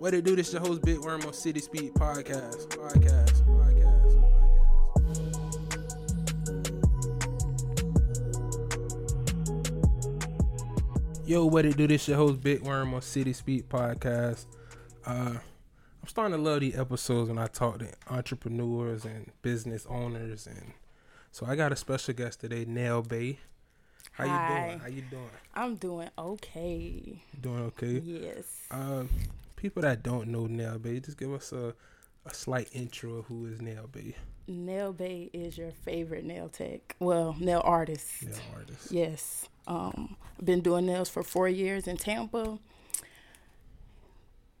What it do? This your host, Big Worm on City Speaks Podcast. Podcast. Podcast. Podcast. Yo, what it do? This your host, Big Worm on City Speaks Podcast. Uh, I'm starting to love these episodes when I talk to entrepreneurs and business owners, and so I got a special guest today, Nail Bay. How Hi. you doing? How you doing? I'm doing okay. Doing okay? Yes. Um, people that don't know Nail Bay, just give us a, a slight intro of who is Nail Bay, Nail Bay is your favorite nail tech. Well, nail artist. nail artist. Yes. Um, I've been doing nails for four years in Tampa.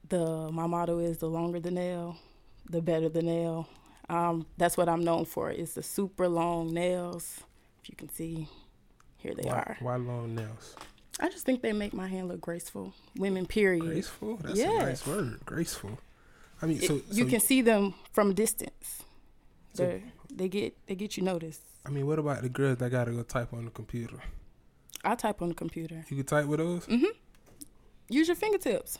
The my motto is the longer the nail, the better the nail. Um, that's what I'm known for. Is the super long nails. If you can see, here they why, are. why long nails? I just think they make my hand look graceful. Women, period. Graceful. That's a nice word. Graceful. I mean, It- so you so- can see them from a distance. So- They they get they get you noticed. I mean, what about the girls that gotta go type on the computer? I type on the computer. You can type with those. Mm-hmm. Use your fingertips.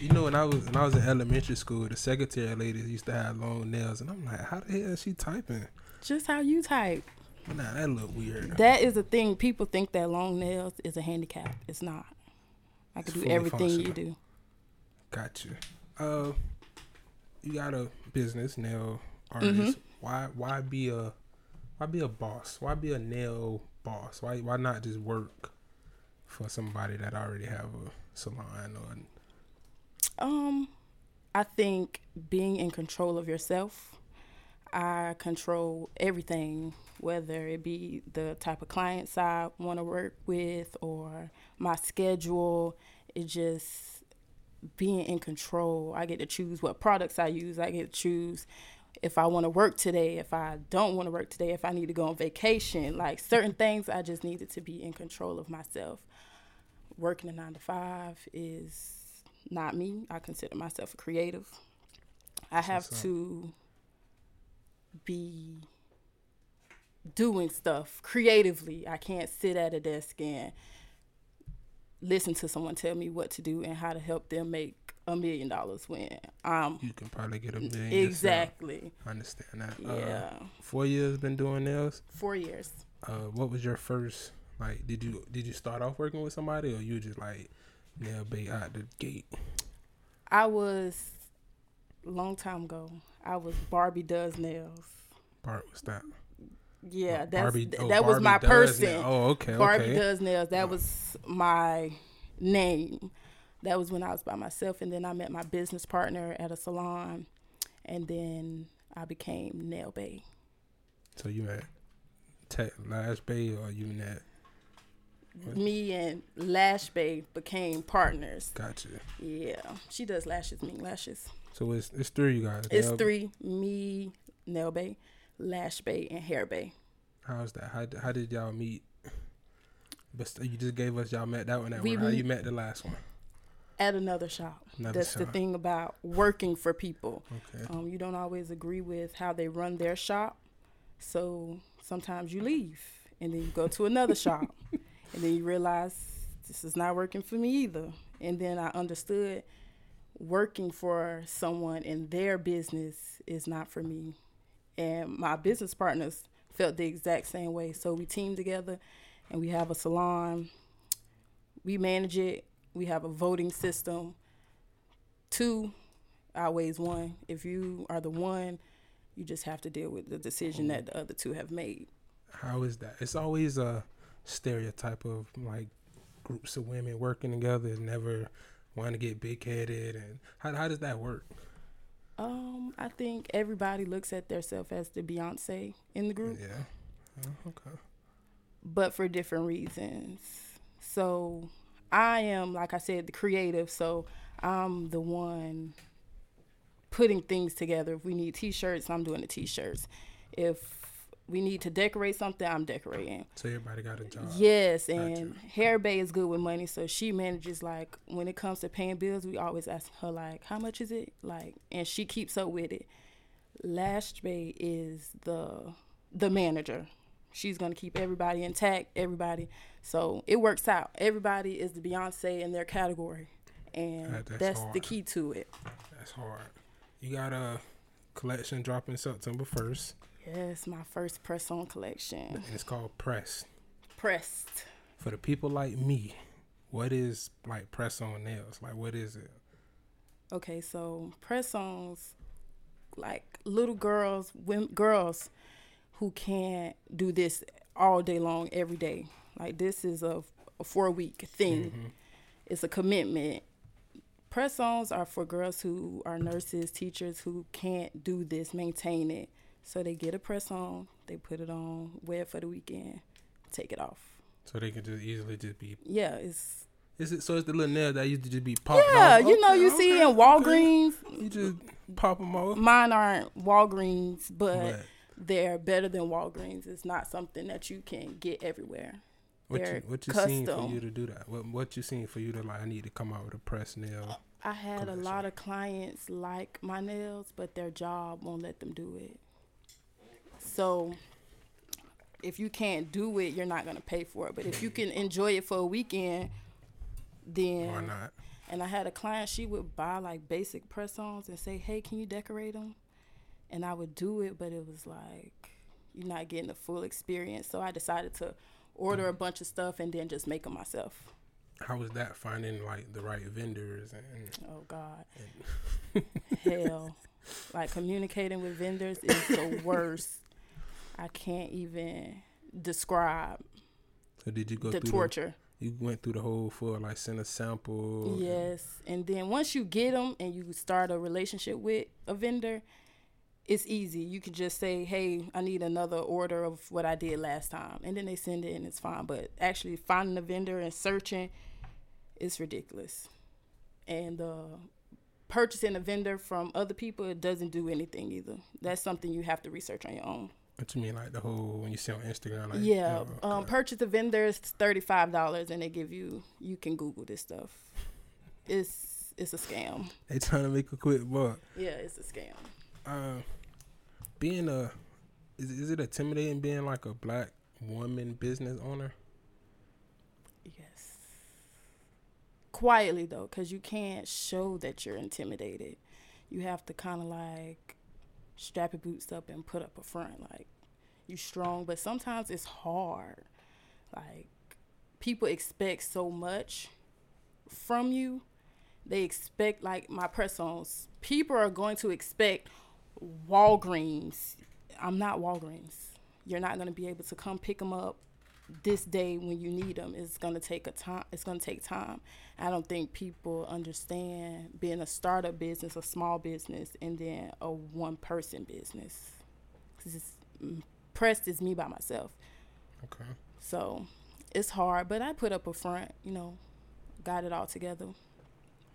You know, when I was when I was in elementary school, the secretary ladies used to have long nails, and I'm like, how the hell is she typing? Just how you type. Nah, that look weird. That is a thing. People think that long nails is a handicap. It's not. I can It's do everything you do. Got you. Uh, you got a business nail artist. Mhm. Why why be a why be a boss? Why be a nail boss? Why why not just work for somebody that already have a salon or Um, I think being in control of yourself. I control everything, whether it be the type of clients I want to work with or my schedule. It just being in control. I get to choose what products I use. I get to choose if I want to work today, if I don't want to work today, if I need to go on vacation. Like certain things, I just needed to be in control of myself. Working a nine to five is not me. I consider myself a creative. I have to be doing stuff creatively. I can't sit at a desk and listen to someone tell me what to do and how to help them make a million dollars when I'm you can probably get a million. yourself. exactly I understand that. Uh, yeah four years been doing nails. four years. Uh, what was your first like? Did you did you start off working with somebody or you just like nail bait out the gate? I was long time ago. I was Barbie does nails. Part was that? Yeah, Oh, that's Barbie- th- oh, that was Barbie my person. nail- Oh, okay, Barbie okay. does nails. That was my name. That was when I was by myself, and then I met my business partner at a salon, and then I became Nail Bay. So you at Tech Lash Bay or you at What? Me and Lash Bay became partners. Gotcha. Yeah, she does lashes, mink lashes. So it's it's three you guys. It's Nail- three: me, Nail Bay, Lash Bay, and Hair Bay. How's that? How how did y'all meet? But you just gave us y'all met that one. That We one. How you met the last one? At another shop. Another That's the thing about working for people. Okay. Um, you don't always agree with how they run their shop, so sometimes you leave and then you go to another shop, and then you realize this is not working for me either. And then I understood working for someone in their business is not for me, and my business partners felt the exact same way. So we teamed together, and we have a salon. We manage it. We have a voting system. Two outweighs one. If you are the one, you just have to deal with the decision that the other two have made. How is that? It's always a stereotype of like groups of women working together and never want to get big headed. And how how does that work? Um, I think everybody looks at themselves as the Beyonce in the group, Yeah. Oh, okay. but for different reasons. So I am, like I said, the creative. So I'm the one putting things together. If we need T-shirts, I'm doing the T-shirts. If we need to decorate something, I'm decorating. So everybody got a job. Yes, and Hair Bay is good with money, so she manages like when it comes to paying bills, we always ask her like, how much is it? Like, and she keeps up with it. Lash Bay is the the manager. She's gonna keep everybody intact, everybody. So it works out. Everybody is the Beyonce in their category, and That- that's that's, the key to it. That's hard. You got a collection dropping September first, Yes, my first press on collection, and it's called Press. pressed. For the people like me, what is like press on nails? Like, what is it? Okay, so press ons, like little girls, women, girls who can't do this all day long, every day. Like this is a, a four week thing. Mhm. It's a commitment. Press ons are for girls who are nurses, teachers who can't do this, maintain it. So they get a press on, they put it on, wear it for the weekend, take it off. So they can just easily just be. Yeah, it's Is it so? It's the little nail that used to just be popped yeah. off? You know, Okay, you see okay, in okay. Walgreens. You just pop them off. Mine aren't Walgreens, but But they're better than Walgreens. It's not something that you can get everywhere. What you what you seen for you to do that? What what you seen for you to like? I need to come out with a press nail. I had a lot of clients like my nails, but their job won't let them do it. So if you can't do it, you're not gonna pay for it. But if you can enjoy it for a weekend, then Why not? And I had a client, she would buy like basic press ons and say, hey, can you decorate them? And I would do it, but it was like, you're not getting the full experience. So I decided to order a bunch of stuff and then just make them myself. How was that finding like the right vendors and? Oh, God. Hell. Like communicating with vendors is the worst. I can't even describe So did you go the through torture. The, you went through the whole for like send a sample. Yes, and then once you get them and you start a relationship with a vendor, it's easy. You can just say, "Hey, I need another order of what I did last time," and then they send it and it's fine. But actually finding a vendor and searching, it's ridiculous. And uh, purchasing a vendor from other people it doesn't do anything either. That's something you have to research on your own. What you mean like the whole when you see on Instagram? Like, yeah, oh, um, okay. purchase a vendor is thirty five dollars, and they give you you can Google this stuff. It's it's a scam. they trying to make a quick buck. Yeah, it's a scam. Uh, being a is is it intimidating being like a black woman business owner? Yes. Quietly though, because you can't show that you're intimidated. You have to kind of like strap your boots up and put up a front, like you strong. But sometimes it's hard. Like people expect so much from you. They expect like my press ons. People are going to expect Walgreens. I'm not Walgreens. You're not going to be able to come pick them up this day when you need them it's going to take a time it's going to take time i don't think people understand being a startup business a small business and then a one person business 'Cause it's, mm, pressed is me by myself Okay. so it's hard but i put up a front you know got it all together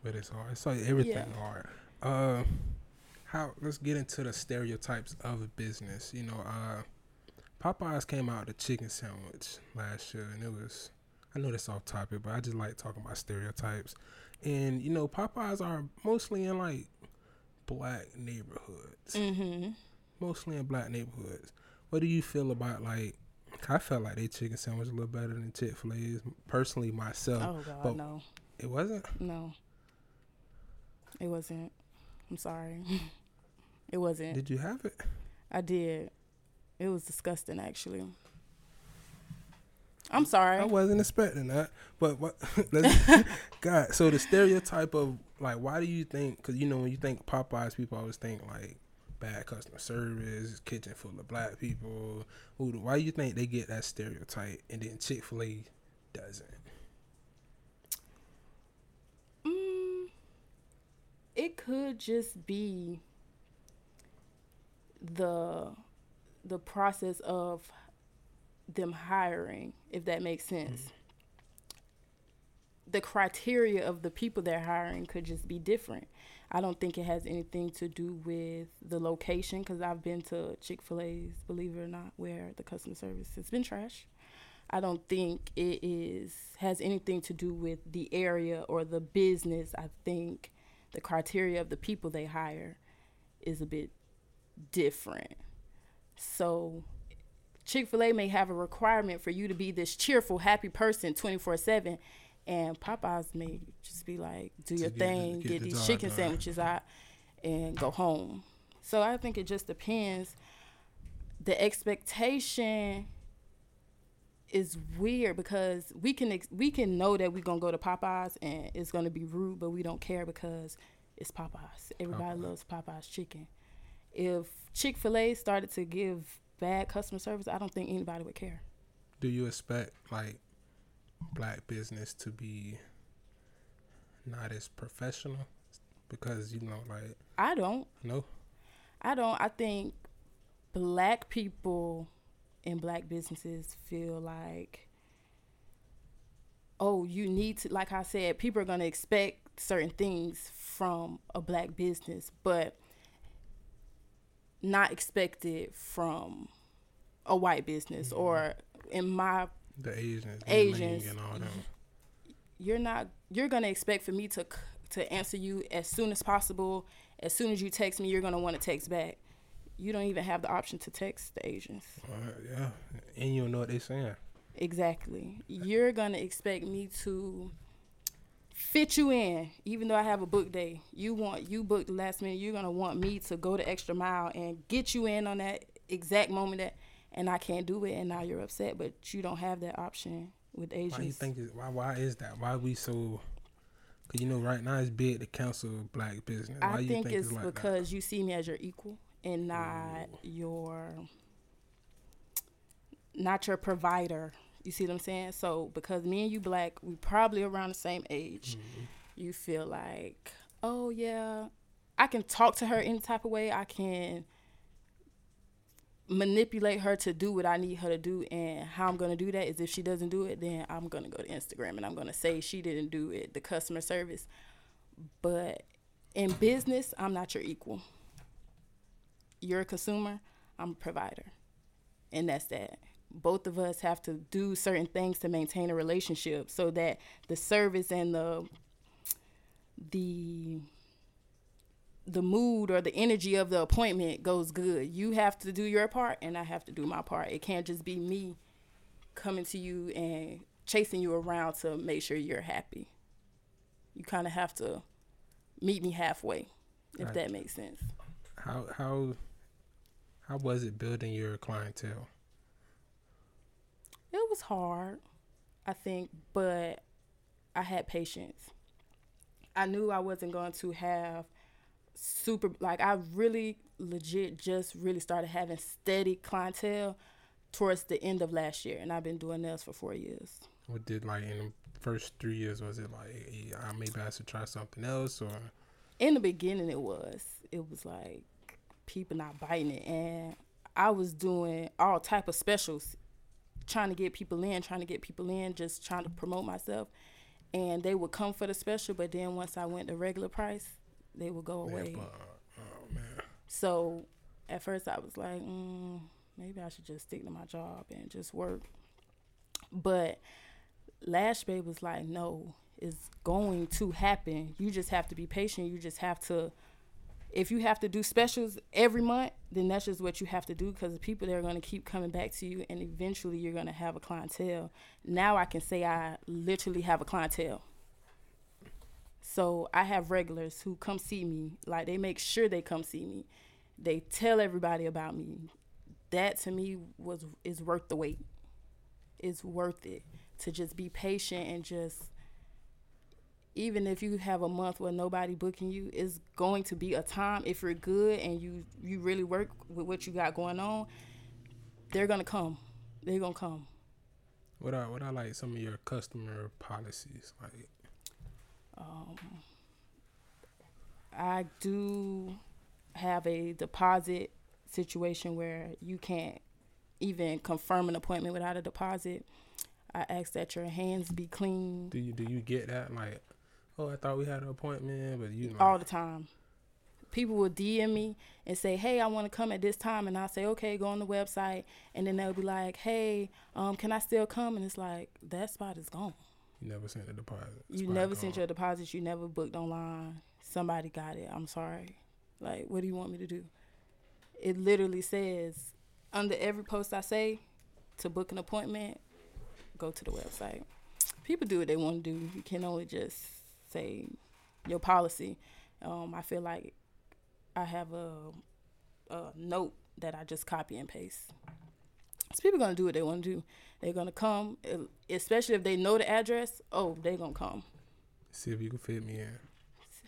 But it's hard. It's like everything Yeah. hard. Uh, how? Let's get into the stereotypes of business. You know, uh, Popeyes came out with a chicken sandwich last year, and it was. I know that's off topic, but I just like talking about stereotypes. And you know, Popeyes are mostly in like black neighborhoods. mm-hmm Mostly in black neighborhoods. What do you feel about like? I felt like they chicken sandwich a little better than Chick Fil A's. Personally, myself, oh god but- no it wasn't. no it wasn't i'm sorry it wasn't Did you have it? I did. It was disgusting, actually. I'm sorry. I wasn't expecting that. But what? God, so the stereotype of like, why do you think? Because you know, when you think Popeyes, people always think like bad customer service, kitchen full of black people. Who? Why do you think they get that stereotype, and then Chick Fil A doesn't? Mm, it could just be the the process of them hiring, if that makes sense. Mm-hmm. The criteria of the people they're hiring could just be different. I don't think it has anything to do with the location because I've been to Chick fil A's, believe it or not, where the customer service has been trash. I don't think it is has anything to do with the area or the business. I think the criteria of the people they hire is a bit different. So Chick fil A may have a requirement for you to be this cheerful, happy person 24 7. And Popeyes may just be like, do your thing, get get, the these job chicken done. sandwiches out, and go home. So I think it just depends. The expectation is weird because we can ex- we can know that we're gonna go to Popeyes and it's gonna be rude, but we don't care because it's Popeyes. Everybody Popeyes. loves Popeyes chicken. If Chick Fil A started to give bad customer service, I don't think anybody would care. Do you expect like black business to be not as professional? Because you know, like I don't. no, I don't. I think black people in black businesses feel like, oh, you need to, like I said, people are going to expect certain things from a black business, but not expected from a white business or in my the Asians, Asians, Ming and all them. you're not you're gonna expect for me to to answer you as soon as possible. As soon as you text me you're gonna want to text back. You don't even have the option to text the asians. Uh, yeah, and you don't know what they're saying. exactly. You're gonna expect me to fit you in even though i have a book day you want you booked last minute you're gonna want me to go the extra mile and get you in on that exact moment that and i can't do it and now you're upset but you don't have that option with asians Why you think? It, why? Why is that? Why we so? Cause you know, right now it's big to cancel black business. Why I you think, it's like that? because you see me as your equal and not your not your provider. You see what I'm saying? So because me and you black, we probably around the same age. Mm-hmm. You feel like, oh yeah, I can talk to her any type of way. I can manipulate her to do what I need her to do and how I'm going to do that is if she doesn't do it then I'm going to go to Instagram and I'm going to say she didn't do it the customer service but in business I'm not your equal you're a consumer I'm a provider and that's that both of us have to do certain things to maintain a relationship so that the service and the the the mood or the energy of the appointment goes good. You have to do your part and I have to do my part. It can't just be me coming to you and chasing you around to make sure you're happy. You kind of have to meet me halfway, if Right. that makes sense. How how how was it building your clientele? It was hard, I think, but I had patience. I knew I wasn't going to have super like I really legit just really started having steady clientele towards the end of last year and I've been doing this for 4 years. What did like in the first three years was it like I maybe I should try something else or In the beginning it was it was like people not biting it and I was doing all type of specials trying to get people in, trying to get people in, just trying to promote myself. And they would come for the special, but then once I went the regular price, they would go away. Oh man, So at first I was like, mm, maybe I should just stick to my job and just work. But Lash Bay was like, no, it's going to happen. You just have to be patient. You just have to, if you have to do specials every month, then that's just what you have to do because the people that are going to keep coming back to you and eventually you're going to have a clientele. Now I can say I literally have a clientele. So I have regulars who come see me. Like they make sure they come see me. They tell everybody about me. That to me was is worth the wait. It's worth it to just be patient and just even if you have a month where nobody booking you, it's going to be a time if you're good and you you really work with what you got going on, they're gonna come. They're gonna come. what are what are like some of your customer policies like? Um, I do have a deposit situation where you can't even confirm an appointment without a deposit. I ask that your hands be clean Do you do you get that like? Oh, I thought we had an appointment, but you know, all the time. People will DM me and say, "Hey, I want to come at this time," and I say, "Okay, go on the website." And then they'll be like, "Hey, um, can I still come?" And it's like that spot is gone. you never sent the deposit. You never gone. sent your deposits. You never booked online. Somebody got it. I'm sorry. Like, what do you want me to do? It literally says under every post I say, to book an appointment, go to the website. People do what they want to do. You can only just say your policy. Um, I feel like I have a, a note that I just copy and paste. So people gonna do what they want to do. They're gonna come, especially if they know the address. Oh, they're gonna come. See if you can fit me in.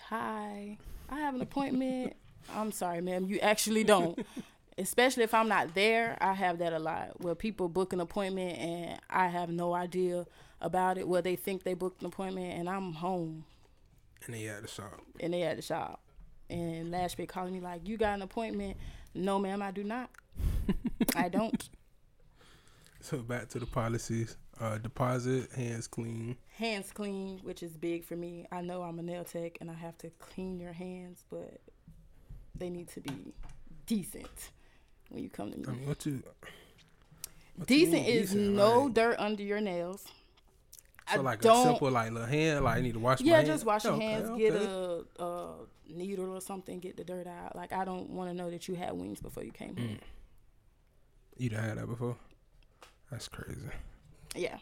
Hi, I have an appointment. I'm sorry, ma'am. You actually don't. Especially if I'm not there, I have that a lot. Where people book an appointment and I have no idea about it. Where they think they booked an appointment and I'm home. And they at the shop. And they at the shop. And Lash Bay calling me like, "You got an appointment?" No, ma'am, I do not. I don't. So back to the policies. Uh, deposit, hands clean. Hands clean, which is big for me. I know I'm a nail tech and I have to clean your hands, but they need to be decent when you come to me. I mean, what you? What decent you is decent, no dirt under your nails. So I like a simple like little hand, like I need to wash yeah, my hands. Yeah, just wash your hands. Okay. Get a, a, needle or something. Get the dirt out. Like I don't want to know that you had wings before you came mm. here. You done had that before? That's crazy. Yeah.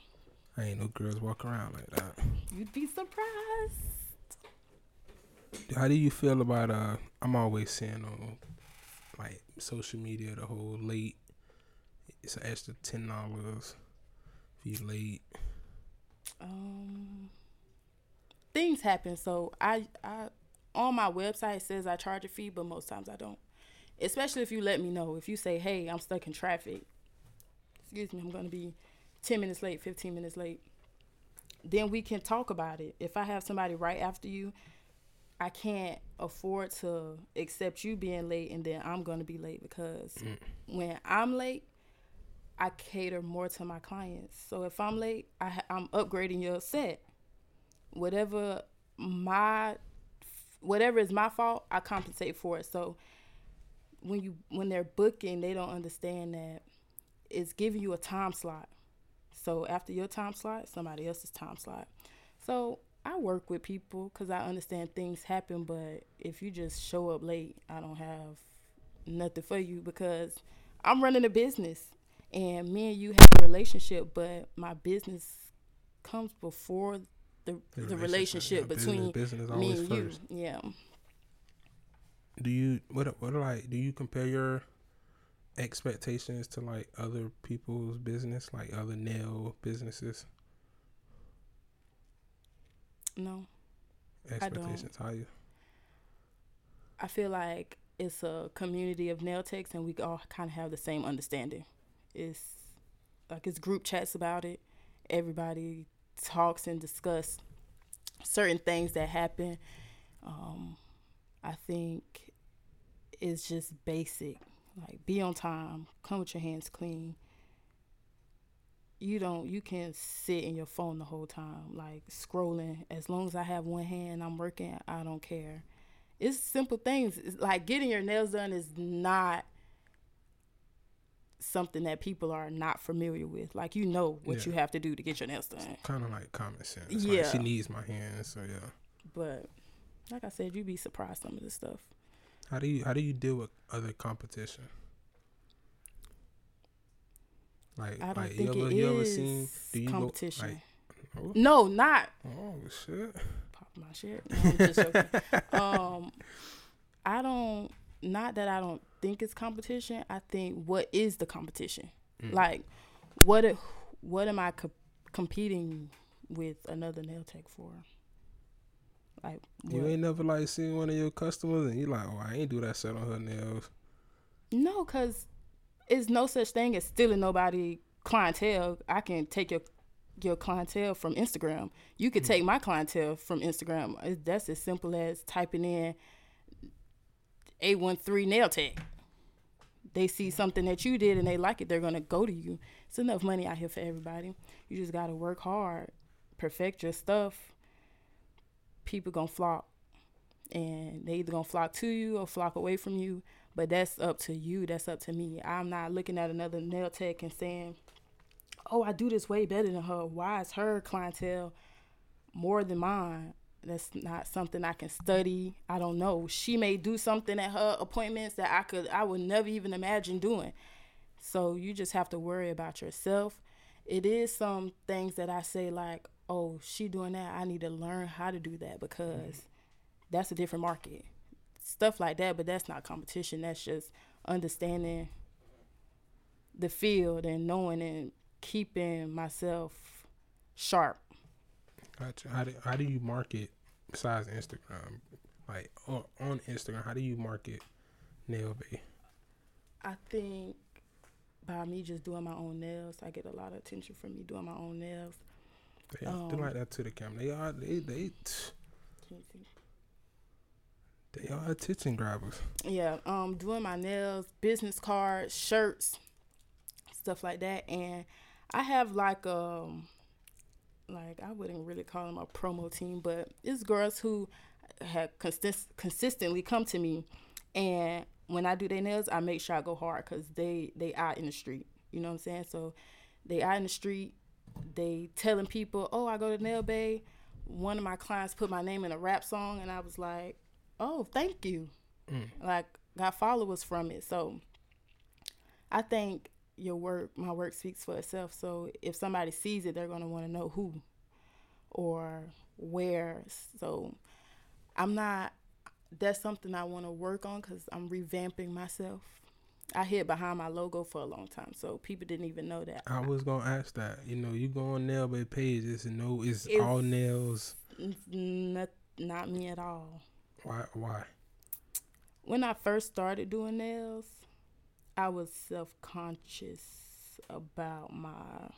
I ain't no girls walk around like that. You'd be surprised. How do you feel about uh? I'm always seeing on like social media the whole late. It's an extra ten dollars if you late. Um, things happen. So I I on my website says I charge a fee, but most times I don't. Especially if you let me know. If you say, "Hey, I'm stuck in traffic," excuse me, I'm going to be 10 minutes late, 15 minutes late, then we can talk about it. If I have somebody right after you, I can't afford to accept you being late and then I'm going to be late because mm. when I'm late, I cater more to my clients. So if I'm late, I am upgrading your set. Whatever my whatever is my fault, I compensate for it. So when you when they're booking, they don't understand that it's giving you a time slot. So after your time slot, somebody else's time slot. So I work with people because I understand things happen, but if you just show up late, I don't have nothing for you because I'm running a business and me and you have a relationship, but my business comes before the the, the relationship, between business, business me and first. you. Yeah. Do you what what like do you compare your expectations to like other people's business, like other nail businesses? No. Expectations, how you? I feel like it's a community of nail techs and we all kind of have the same understanding. It's like it's group chats about it. Everybody talks and discuss certain things that happen. Um, I think it's just basic like be on time, come with your hands clean. You don't you can't sit in your phone the whole time, like scrolling. As long as I have one hand I'm working, I don't care. It's simple things. It's like getting your nails done is not something that people are not familiar with. Like you know what yeah. you have to do to get your nails done. Kind of like common sense. Yeah, like she needs my hands, so yeah. But like I said, you'd be surprised some of this stuff. How do you how do you deal with other competition? Like, I don't like think you ever, it you ever seen do you competition. Go, like, oh. No, not. Oh shit! Pop my shit. No, um, I don't. Not that I don't think it's competition. I think what is the competition? Mm. Like, what? What am I co- competing with another nail tech for? Like you ain't never like seen one of your customers and you like, oh, I ain't do that set on her nails. No, cause it's no such thing as stealing nobody clientele. I can take your your clientele from Instagram. You could mm take my clientele from Instagram. That's as simple as typing in a one three nail tech. They see something that you did and they like it, they're gonna go to you. It's enough money out here for everybody. You just gotta work hard, perfect your stuff, people gonna flock and they either gonna flock to you or flock away from you but that's up to you that's up to me i'm not looking at another nail tech and saying oh i do this way better than her why is her clientele more than mine that's not something i can study i don't know she may do something at her appointments that i could i would never even imagine doing So you just have to worry about yourself. It is some things that I say like, "Oh, she doing that. I need to learn how to do that because that's a different market." Stuff like that, but that's not competition. That's just understanding the field and knowing and keeping myself sharp. Gotcha. How do, how do you market besides Instagram? Like or on Instagram, how do you market Nail Bay? I think by me just doing my own nails, I get a lot of attention from me doing my own nails. They um, do like that to the camera. They are they they they are attention grabbers. Yeah, um, doing my nails, business cards, shirts, stuff like that, and I have like um, like I wouldn't really call them a promo team, but it's girls who have consist- consistently come to me, and when I do their nails, I make sure I go hard because they they out in the street. You know what I'm saying? So they out in the street. They telling people, "Oh, I go to Nail Bay." One of my clients put my name in a rap song, and I was like, "Oh, thank you." Mm. Like got followers from it. So I think your work, my work speaks for itself. So if somebody sees it, they're gonna want to know who or where. So I'm not that's something I want to work on because I'm revamping myself. I hid behind my logo for a long time, so people didn't even know that. I was gonna ask that. You know, you go on Nail Bay page, it's no, it's, it's all nails. Not, not me at all. Why? Why? When I first started doing nails, I was self conscious about my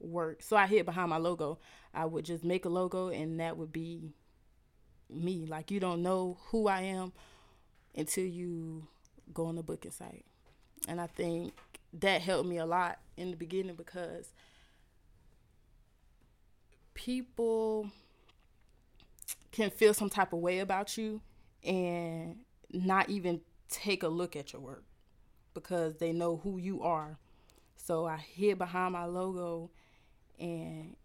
work, so I hid behind my logo. I would just make a logo, and that would be me. Like you don't know who I am until you go on the booking site. And I think that helped me a lot in the beginning because people can feel some type of way about you and not even take a look at your work because they know who you are. So I hid behind my logo and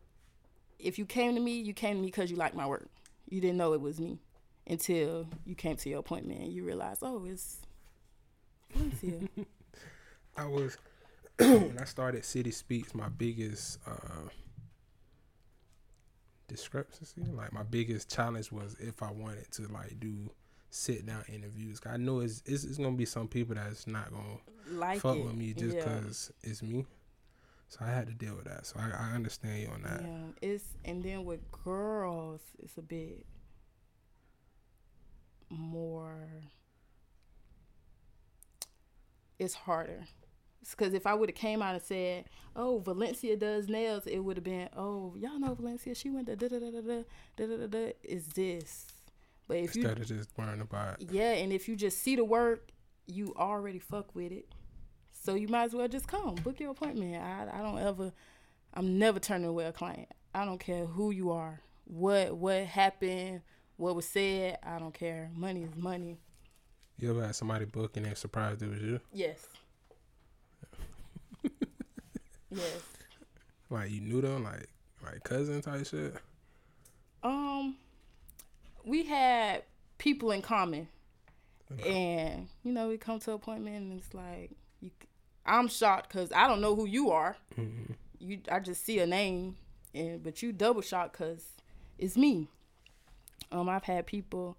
if you came to me, you came to me because you like my work you didn't know it was me until you came to your appointment and you realized, oh, it's Valencia. I was when I started City Speaks, my biggest uh, discrepancy, like my biggest challenge was if I wanted to like do sit down interviews. I know it's, it's, it's gonna be some people that's not gonna like fuck it. with me just because yeah. it's me. So I had to deal with that. So I, I understand you on that. Yeah, it's and then with girls, it's a bit more. It's harder. Because if I would have came out and said, "Oh, Valencia does nails," it would have been, "Oh, y'all know Valencia? She went to da da da da da da da da da." Is this? But if instead you of just worrying about yeah, and if you just see the work, you already fuck with it. So you might as well just come, book your appointment. I, I don't ever, I'm never turning away a client. I don't care who you are, what what happened, what was said. I don't care. Money is money. You ever had somebody book and they surprised it was you? Yes. yes. Like you knew them, like like cousin type shit. Um, we had people in common, and you know we come to appointment and it's like you I'm shocked because I don't know who you are. Mm-hmm. You, I just see a name, and but you double shocked because it's me. Um, I've had people,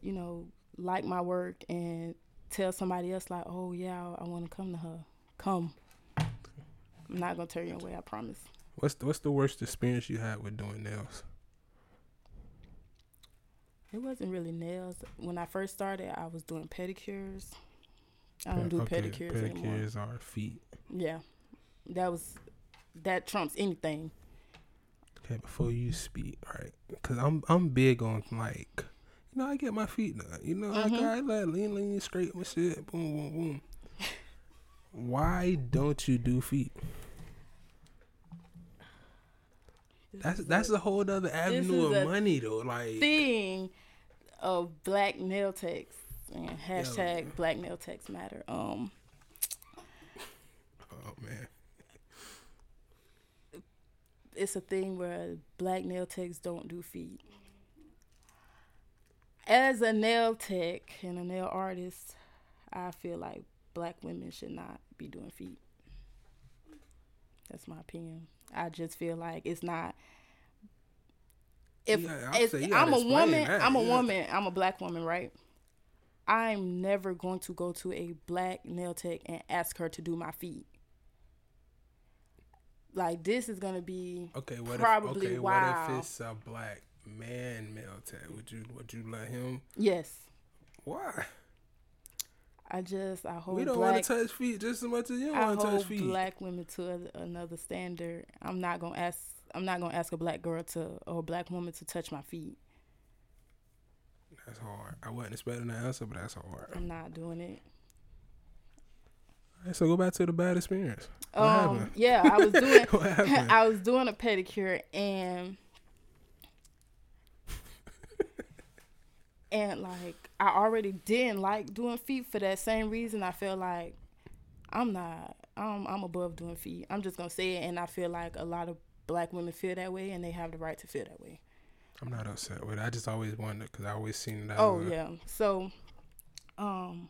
you know, like my work and tell somebody else like, "Oh yeah, I, I want to come to her. Come." I'm not gonna turn you away. I promise. What's the, what's the worst experience you had with doing nails? It wasn't really nails. When I first started, I was doing pedicures. I don't do okay, pedicures, pedicures anymore. are feet. Yeah, that was that trumps anything. Okay, before you speak, right? Because I'm I'm big on like, you know, I get my feet done. You know, mm-hmm. like I let lean, lean, scrape my shit, boom, boom, boom. Why don't you do feet? That's that's a, a whole other avenue of money though. Like thing of black nail techs and hashtag Yo. Black Nail Techs Matter. Um. Oh man. It's a thing where black nail techs don't do feet. As a nail tech and a nail artist, I feel like black women should not be doing feet. That's my opinion. I just feel like it's not. If Yeah, if say I'm a woman, that, I'm a yeah. woman, I'm a black woman, right? I'm never going to go to a black nail tech and ask her to do my feet. Like this is gonna be Okay, what Probably if okay, wow. what if it's a black man nail tech? Would you would you let him? yes. Why? I just I hold we don't want to touch feet just as much as you want to touch hold feet. black women to a, another standard. I'm not gonna ask. I'm not gonna ask a black girl to or a black woman to touch my feet. That's hard. I wasn't expecting the answer, but that's hard. I'm not doing it. Alright, so go back to the bad experience. What um, happened? yeah, I was doing. What happened? I was doing a pedicure and and like I already didn't like doing feet for that same reason. I feel like I'm not. I'm I'm above doing feet. I'm just gonna say it, and I feel like a lot of black women feel that way, and they have the right to feel that way. I'm not upset with it. I just always wondered because I always seen that. Oh yeah. So, um,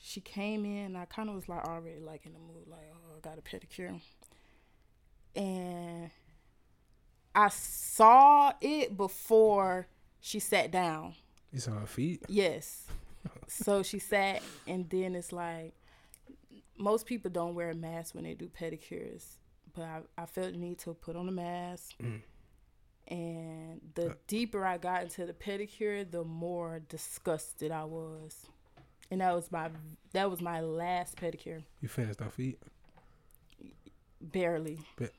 she came in. I kind of was like already like in the mood, like oh, I got a pedicure, and I saw it before she sat down. You saw her feet. Yes. so she sat, and then it's like most people don't wear a mask when they do pedicures, but I, I felt the need to put on a mask. Mm. And the deeper I got into the pedicure, the more disgusted I was. And that was my that was my last pedicure, You finished her feet. barely. But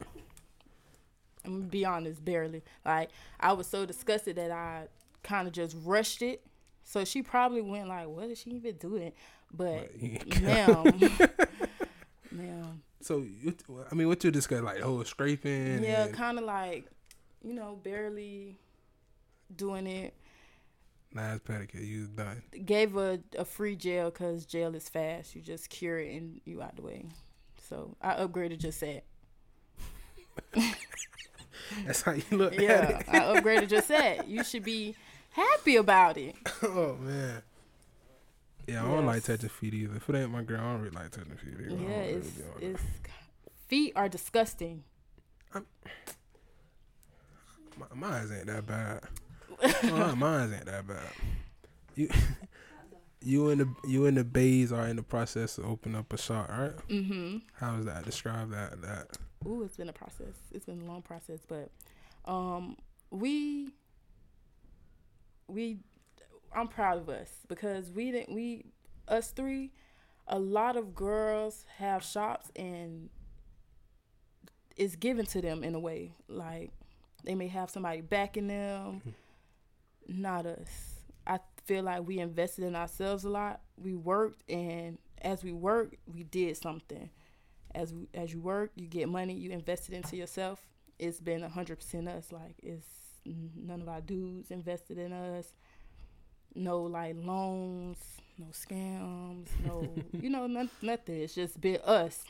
I'm gonna be honest, barely. Like I was so disgusted that I kind of just rushed it. So she probably went like, "What is she even doing?" But But- now, now, so I mean, what you discuss like whole scraping? yeah, and kind of like, you know, barely doing it. last pedicure. You done. Gave a a free gel because gel is fast. You just cure it and you out the way. So I upgraded just that. That's how you look at Yeah. I upgraded just that. You should be happy about it. oh man. Yeah, I don't like touching feet either. If it ain't my girl, I don't really like touching feet either. Yeah, it's on it's feet are disgusting. it. Mi- Mine's ain't that bad. Mine- Mine's ain't that bad. You, you and the you and the bays are in the process to open up a shop, right? Mm-hmm. How is that? Describe that. That Ooh, it's been a process. It's been a long process, but um, we we I'm proud of us because we didn't we us three. A lot of girls have shops and it's given to them in a way. Like they may have somebody backing them, not us. I feel like we invested in ourselves a lot. We worked, and as we worked, we did something as as you work, you get money, you invested into yourself. It's been a hundred percent us. Like it's none of our dudes invested in us. No like loans, no scams, no you know none, nothing. It's just been us,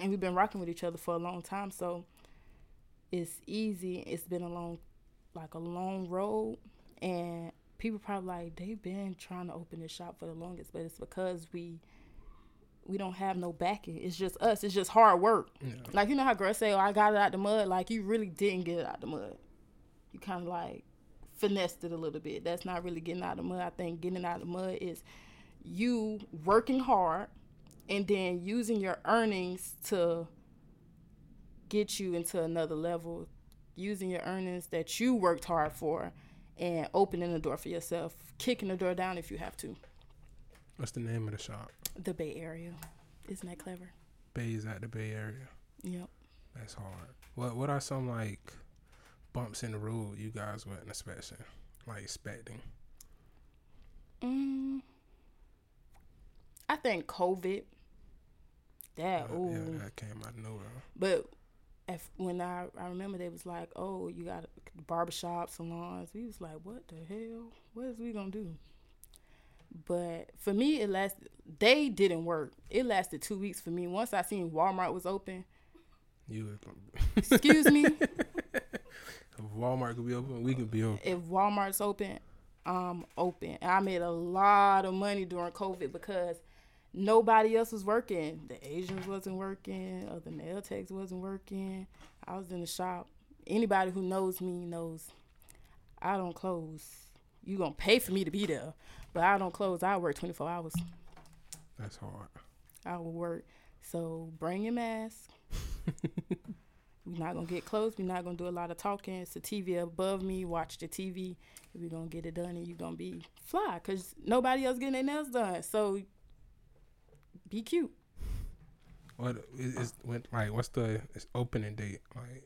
and we've been rocking with each other for a long time. So it's easy. It's been a long, like a long road, and people probably like they've been trying to open this shop for the longest, but it's because we we don't have no backing. It's just us. It's just hard work. yeah. Like you know how girls say, "Oh, I got it out the mud." Like you really didn't get it out the mud. You kind of like finessed it a little bit. That's not really getting out of the mud. I think getting out of the mud is you working hard and then using your earnings to get you into another level. Using your earnings that you worked hard for and opening the door for yourself, kicking the door down if you have to. What's the name of the shop? The Bay Area. Isn't that clever? Bay is at the Bay Area. Yep. That's hard. What What are some like bumps in the road you guys weren't expecting, like expecting? Mm, I think COVID. That Uh, ooh, yeah, that came out of nowhere. but if when I I remember they was like, oh, you got barbershop salons. We was like, what the hell? What is we gonna do? But for me, it lasted. They didn't work. It lasted two weeks for me. Once I seen Walmart was open. You Excuse me. if Walmart could be open, we could be open. if Walmart's open, I'm open. And I made a lot of money during COVID because nobody else was working. The Asians wasn't working. Uh, Other nail techs wasn't working. I was in the shop. Anybody who knows me knows I don't close. You gonna pay for me to be there, but I don't close. I work twenty four hours. That's hard. I will work. So bring your mask. We're not gonna get close. We're not gonna do a lot of talking. It's the TV above me. Watch the TV. We're gonna get it done, and you're gonna be fly, cause nobody else getting their nails done. So be cute. What is, is what, like? What's the opening date? Like,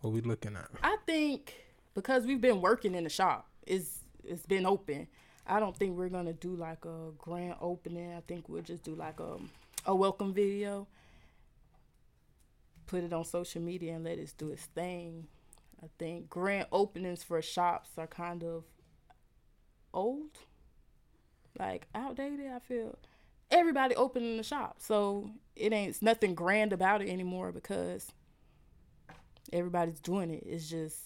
what we looking at? I think because we've been working in the shop, it's it's been open. I don't think we're gonna do like a grand opening. I think we'll just do like a a welcome video. Put it on social media and let it do its thing. I think grand openings for shops are kind of old, like outdated. I feel everybody opening the shop, so it ain't nothing grand about it anymore because everybody's doing it. It's just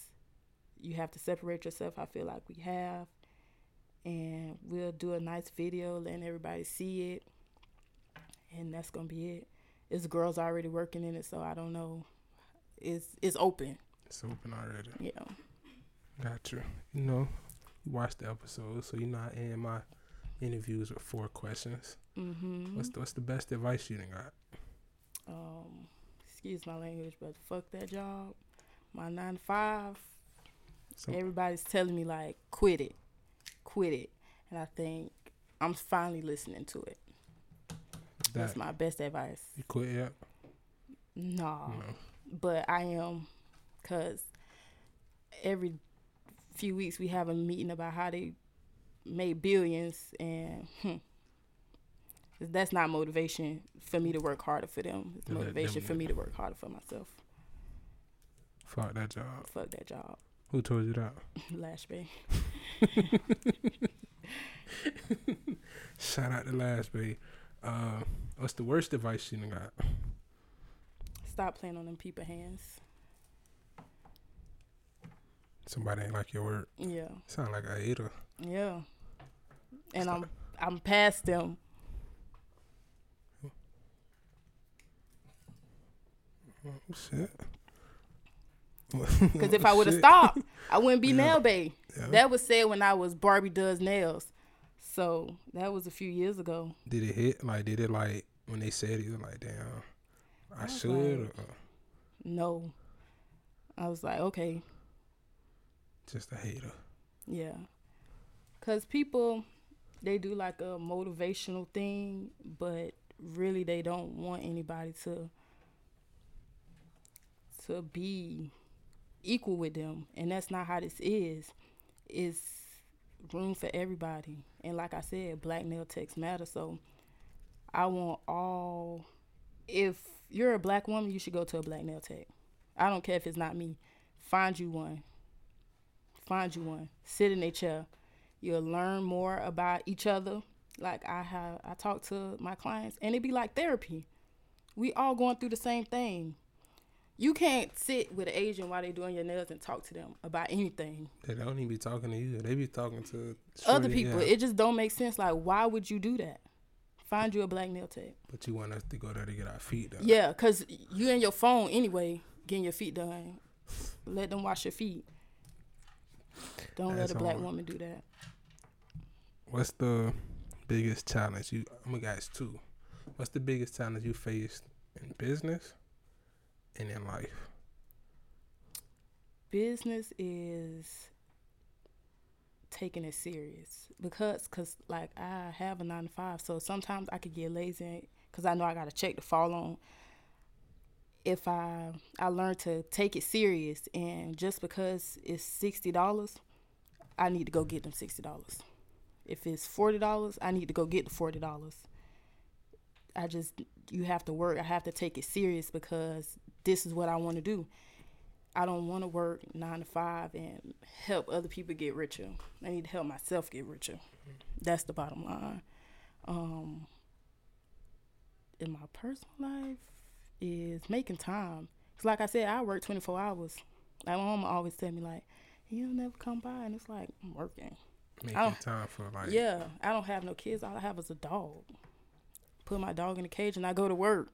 you have to separate yourself. I feel like we have, and we'll do a nice video, letting everybody see it, and that's gonna be it. It's girls already working in it, so I don't know. It's it's open. It's open already. Yeah. Got you. You know, you watched the episode, so you know I end my interviews with four questions. Mhm. What's the, what's the best advice you done got? um, excuse my language, but fuck that job. My nine to five. So- Everybody's telling me like, quit it, quit it, and I think I'm finally listening to it. That's my best advice. you quit yet? No, No. but I am, cause every few weeks we have a meeting about how they made billions, and hmm, that's not motivation for me to work harder for them. It's motivation for me to work harder for myself. Fuck that job. Fuck that job, Who told you that? Lash Bay. Shout out to Lash Bay. Uh, what's the worst advice you got? Stop playing on them people hands. Somebody ain't like your work. Yeah, Sound like a hater. yeah. And I'm I'm past them. Oh, shit. Because if I would have stopped, I wouldn't be Yeah. Nail Bay. Yeah. That was said when I was Barbie does nails. So that was a few years ago. Did it hit? Like, did it like when they said it? Like, damn, I, I should. like- uh, No. I was like, okay, just a hater. yeah. Cause people they do like a motivational thing, but really they don't want anybody to to be equal with them. And that's not how this is. It's room for everybody. And like I said, black nail techs matter. So I want all if you're a black woman, you should go to a black nail tech. I don't care if it's not me. Find you one. Find you one. Sit in a chair. You'll learn more about each other. Like I have I talk to my clients and it be like therapy. We all going through the same thing. You can't sit with an Asian while they doing your nails and talk to them about anything. They don't even be talking to you. They be talking to Other people. It just don't make sense. Like why would you do that? Find you a black nail tech. but you want us to go there to get our feet done. Yeah, cause you in your phone anyway, getting your feet done. Let them wash your feet. Don't That's let a black hard. woman do that. What's the biggest challenge you? I'm gonna ask two. What's the biggest challenge you faced in business and in life? Business is taking it serious because, cause like I have a nine to five, so sometimes I could get lazy because I know I got a check to fall on. If I I learned to take it serious, and just because it's sixty dollars, I need to go get them sixty dollars. If it's forty dollars, I need to go get the forty dollars. I just you have to work. I have to take it serious because this is what I want to do. I don't want to work nine to five and help other people get richer. I need to help myself get richer. That's the bottom line. Um, in my personal life, is making time. Cause like I said, I work twenty four hours. Like my mama always tell me like, "You'll never come by," and it's like I'm working. Making time for like yeah, I don't have no kids. All I have is a dog. put my dog in a cage and I go to work.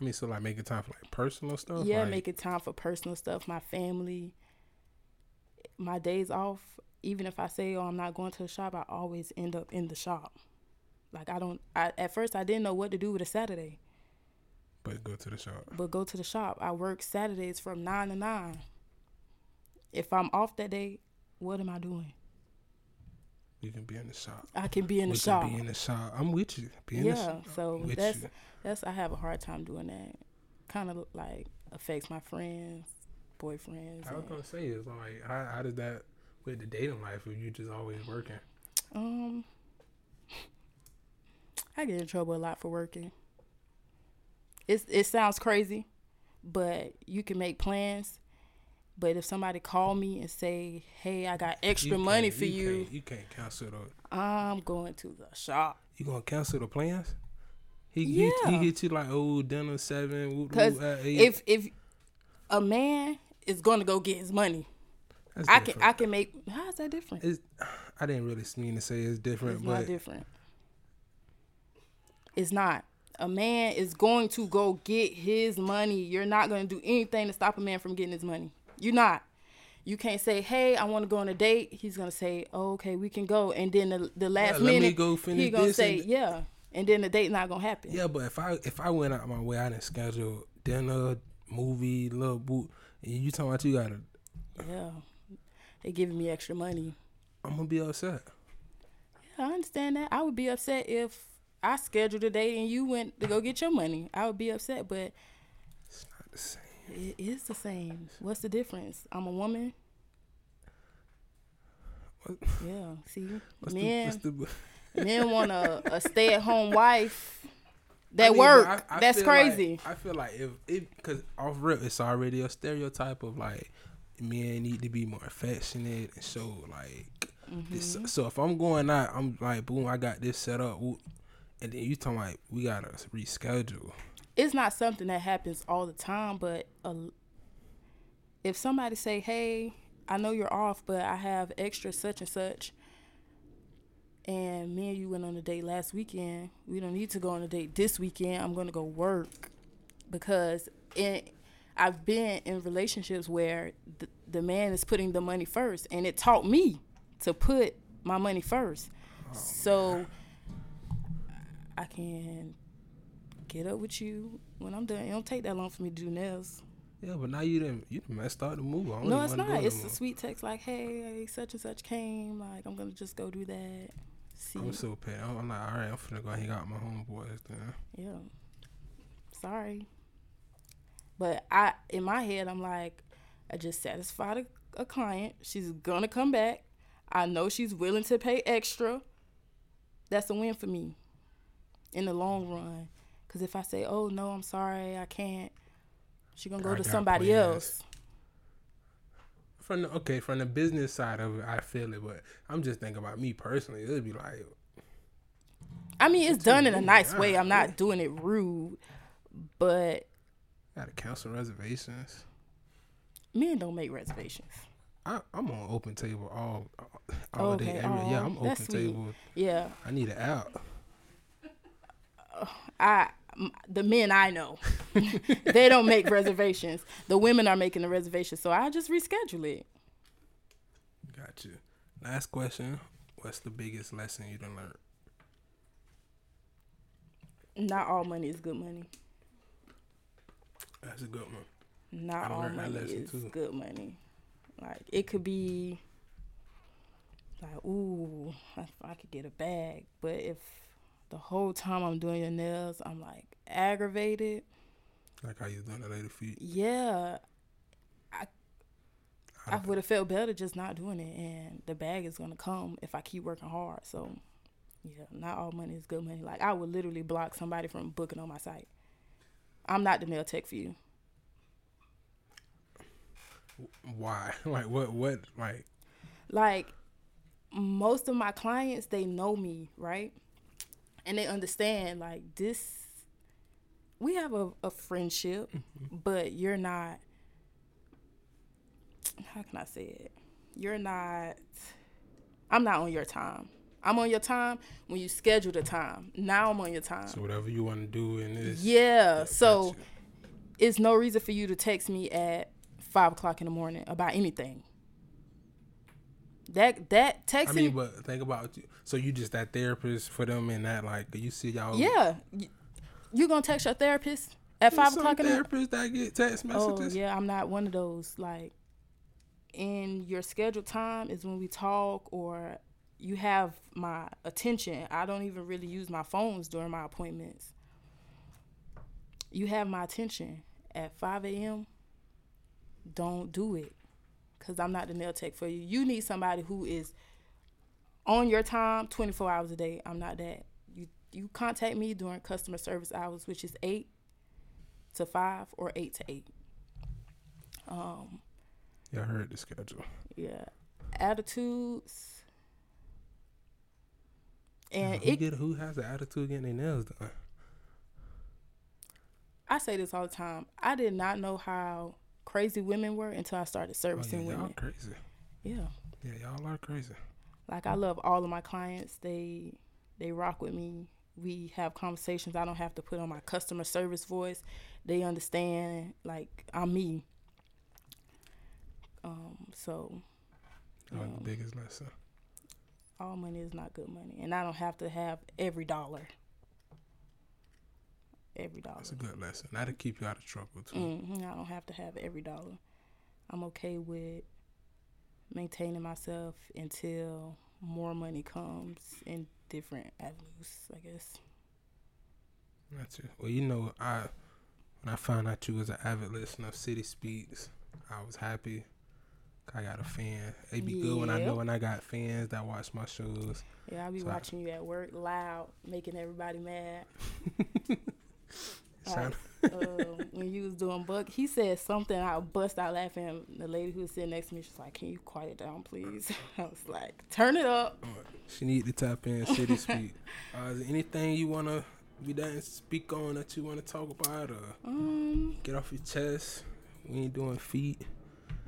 I mean, so like making time for like personal stuff. yeah, like, making time for personal stuff, my family, my days off. Even if I say, "Oh, I'm not going to the shop," I always end up in the shop. Like I don't. I at first I didn't know what to do with a Saturday, But go to the shop. but go to the shop. I work Saturdays from nine to nine. If I'm off that day, what am I doing? You can be in the shop. I can be in the we shop. Can be in the shop. I'm with you. Be in the yeah, shop. so with that's you. that's I have a hard time doing that. Kind of like affects my friends, boyfriends. I was gonna say is like how, how does that with the dating life if you just always working? Um, I get in trouble a lot for working. It's it sounds crazy, but you can make plans. But if somebody call me and say, "Hey, I got extra You money for you," Can't, you can't cancel the. I'm going to the shop. You gonna cancel the plans? He Yeah. he, he hit you like oh dinner seven. Because whoop, at eight. if if a man is going to go get his money, That's I can. I can make. How is that different? It's, I didn't really mean to say it's different, It's but not different. It's not. A man is going to go get his money. You're not going to do anything to stop a man from getting his money. You're not. You can't say, "Hey, I want to go on a date." He's gonna say, oh, "Okay, we can go," and then the, the last me minute, go finish he gonna say, and- "Yeah," and then the date not gonna happen. yeah. But if I if I went out my way, I didn't schedule dinner, movie, little boot, and you talking about you gotta, Yeah, they giving me extra money. I'm gonna be upset. Yeah, I understand that. I would be upset if I scheduled a date and you went to go get your money. I would be upset, but It's not the same. It is the same. What's the difference? I'm a woman. What- Yeah. See, What's men the, what's the, men want a, a stay at home wife that I mean, work. I- I That's feel like- crazy. I feel like if it because off rip, it's already a stereotype of like men need to be more affectionate and so like. Mm-hmm. So if I'm going out, I'm like, boom, I got this set up, and then you talking like we gotta reschedule. It's not something that happens all the time, but a, if somebody say, "Hey, I know you're off, but I have extra such and such," and me and you went on a date last weekend, we don't need to go on a date this weekend. I'm gonna go work because it. I've been in relationships where the, the man is putting the money first, and it taught me to put my money first. Oh, so I can get up with you when I'm done. It don't take that long for me to do nails. Yeah, but now you didn't you done messed up the move. I No, it's not. It's a sweet text like, hey, such and such came. Like, I'm gonna just go do that. See, I'm so petty. I'm like, all right, I'm finna go hang out with my homeboys. Then yeah. Sorry, but I in my head I'm like, I just satisfied a, a client. She's gonna come back. I know she's willing to pay extra. That's a win for me in the long run. Cause if I say, oh no, I'm sorry, I can't. She gonna go I to somebody plans. else. from the okay, from the business side of it, I feel it, but I'm just thinking about me personally. It'd be like, I mean, it's done in a nice way. I'm not doing it rude, but gotta cancel reservations. men don't make reservations. I, I'm on OpenTable all all day. Okay, Every, yeah, oh, I'm open sweet. table. Yeah, I need it out. I the men I know, they don't make reservations. The women are making the reservations, so I just reschedule it. Got you. Last question. What's the biggest lesson you done learned? Not all money is good money. That's a good one. Not all money is too. good money. Like it could be like, ooh, I could get a bag, but if the whole time I'm doing your nails, I'm like aggravated. Like how you doing the lady feet. Yeah, I I, would have felt better just not doing it, and the bag is gonna come if I keep working hard. So, yeah, not all money is good money. Like I would literally block somebody from booking on my site. I'm not the nail tech for you. why? Like what? What? Like like most of my clients they know me right and they understand like this we have a, a friendship mm-hmm. but you're not how can i say it you're not i'm not on your time I'm on your time when you schedule the time. Now I'm on your time. So whatever you want to do in this. yeah. So it's no reason for you to text me at five o'clock in the morning about anything. That that texting. I mean, but think about you. So you just that therapist for them and that like do you see y'all. yeah. You, gonna text your therapist at There's five o'clock in the therapists that get text messages. Oh yeah, I'm not one of those. Like, in your scheduled time is when we talk, or you have my attention. I don't even really use my phones during my appointments. You have my attention at 5 a.m. Don't do it, cause I'm not the nail tech for you. You need somebody who is on your time 24 hours a day. I'm not that. You you contact me during customer service hours, which is eight to five or eight to eight. Um, Yeah, I heard the schedule. yeah, attitudes, and who it. get who has the attitude getting their nails done? I say this all the time. I did not know how crazy women were until I started Oh, yeah, servicing y'all women. crazy. Yeah, Yeah, y'all are crazy. like I love all of my clients. They they rock with me. We have conversations. I don't have to put on my customer service voice. They understand. Like I'm me. Um. So Um, the biggest lesson. all money is not good money, and I don't have to have every dollar. Every dollar. That's a good lesson. That'll keep you out of trouble too. hmm I don't have to have every dollar. I'm okay with maintaining myself until more money comes in different avenues. I guess. That's it. Well, you know, I when I found out you was an avid listener of City Speaks, I was happy. I got a fan. It be good when I know when I got fans that watch my shows. Yeah, I'll be So I- watching you at work, loud, making everybody mad. Sound- uh, when you was doing book, he said something. I bust out laughing. The lady who was sitting next to me, she's like, "Can you quiet it down, please?" I was like, "Turn it up." She need to tap in City Speak. Uh, is there anything you wanna we didn't speak on that you wanna talk about or Um, get off your chest? We ain't doing feet.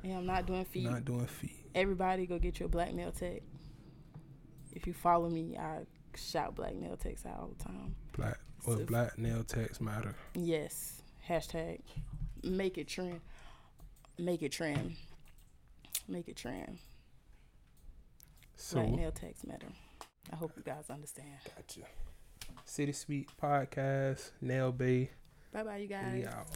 yeah, I'm not doing feet. Not doing feet. Everybody, go get your black nail tech. If you follow me, I shout black nail techs out all the time. Black So- black nail techs matter. Yes, hashtag make it trend. Make it trend. Make it trend. So Black nail techs matter. I hope you guys understand. gotcha. City Speak podcast, Nail Bay, Bye bye, you guys. we out.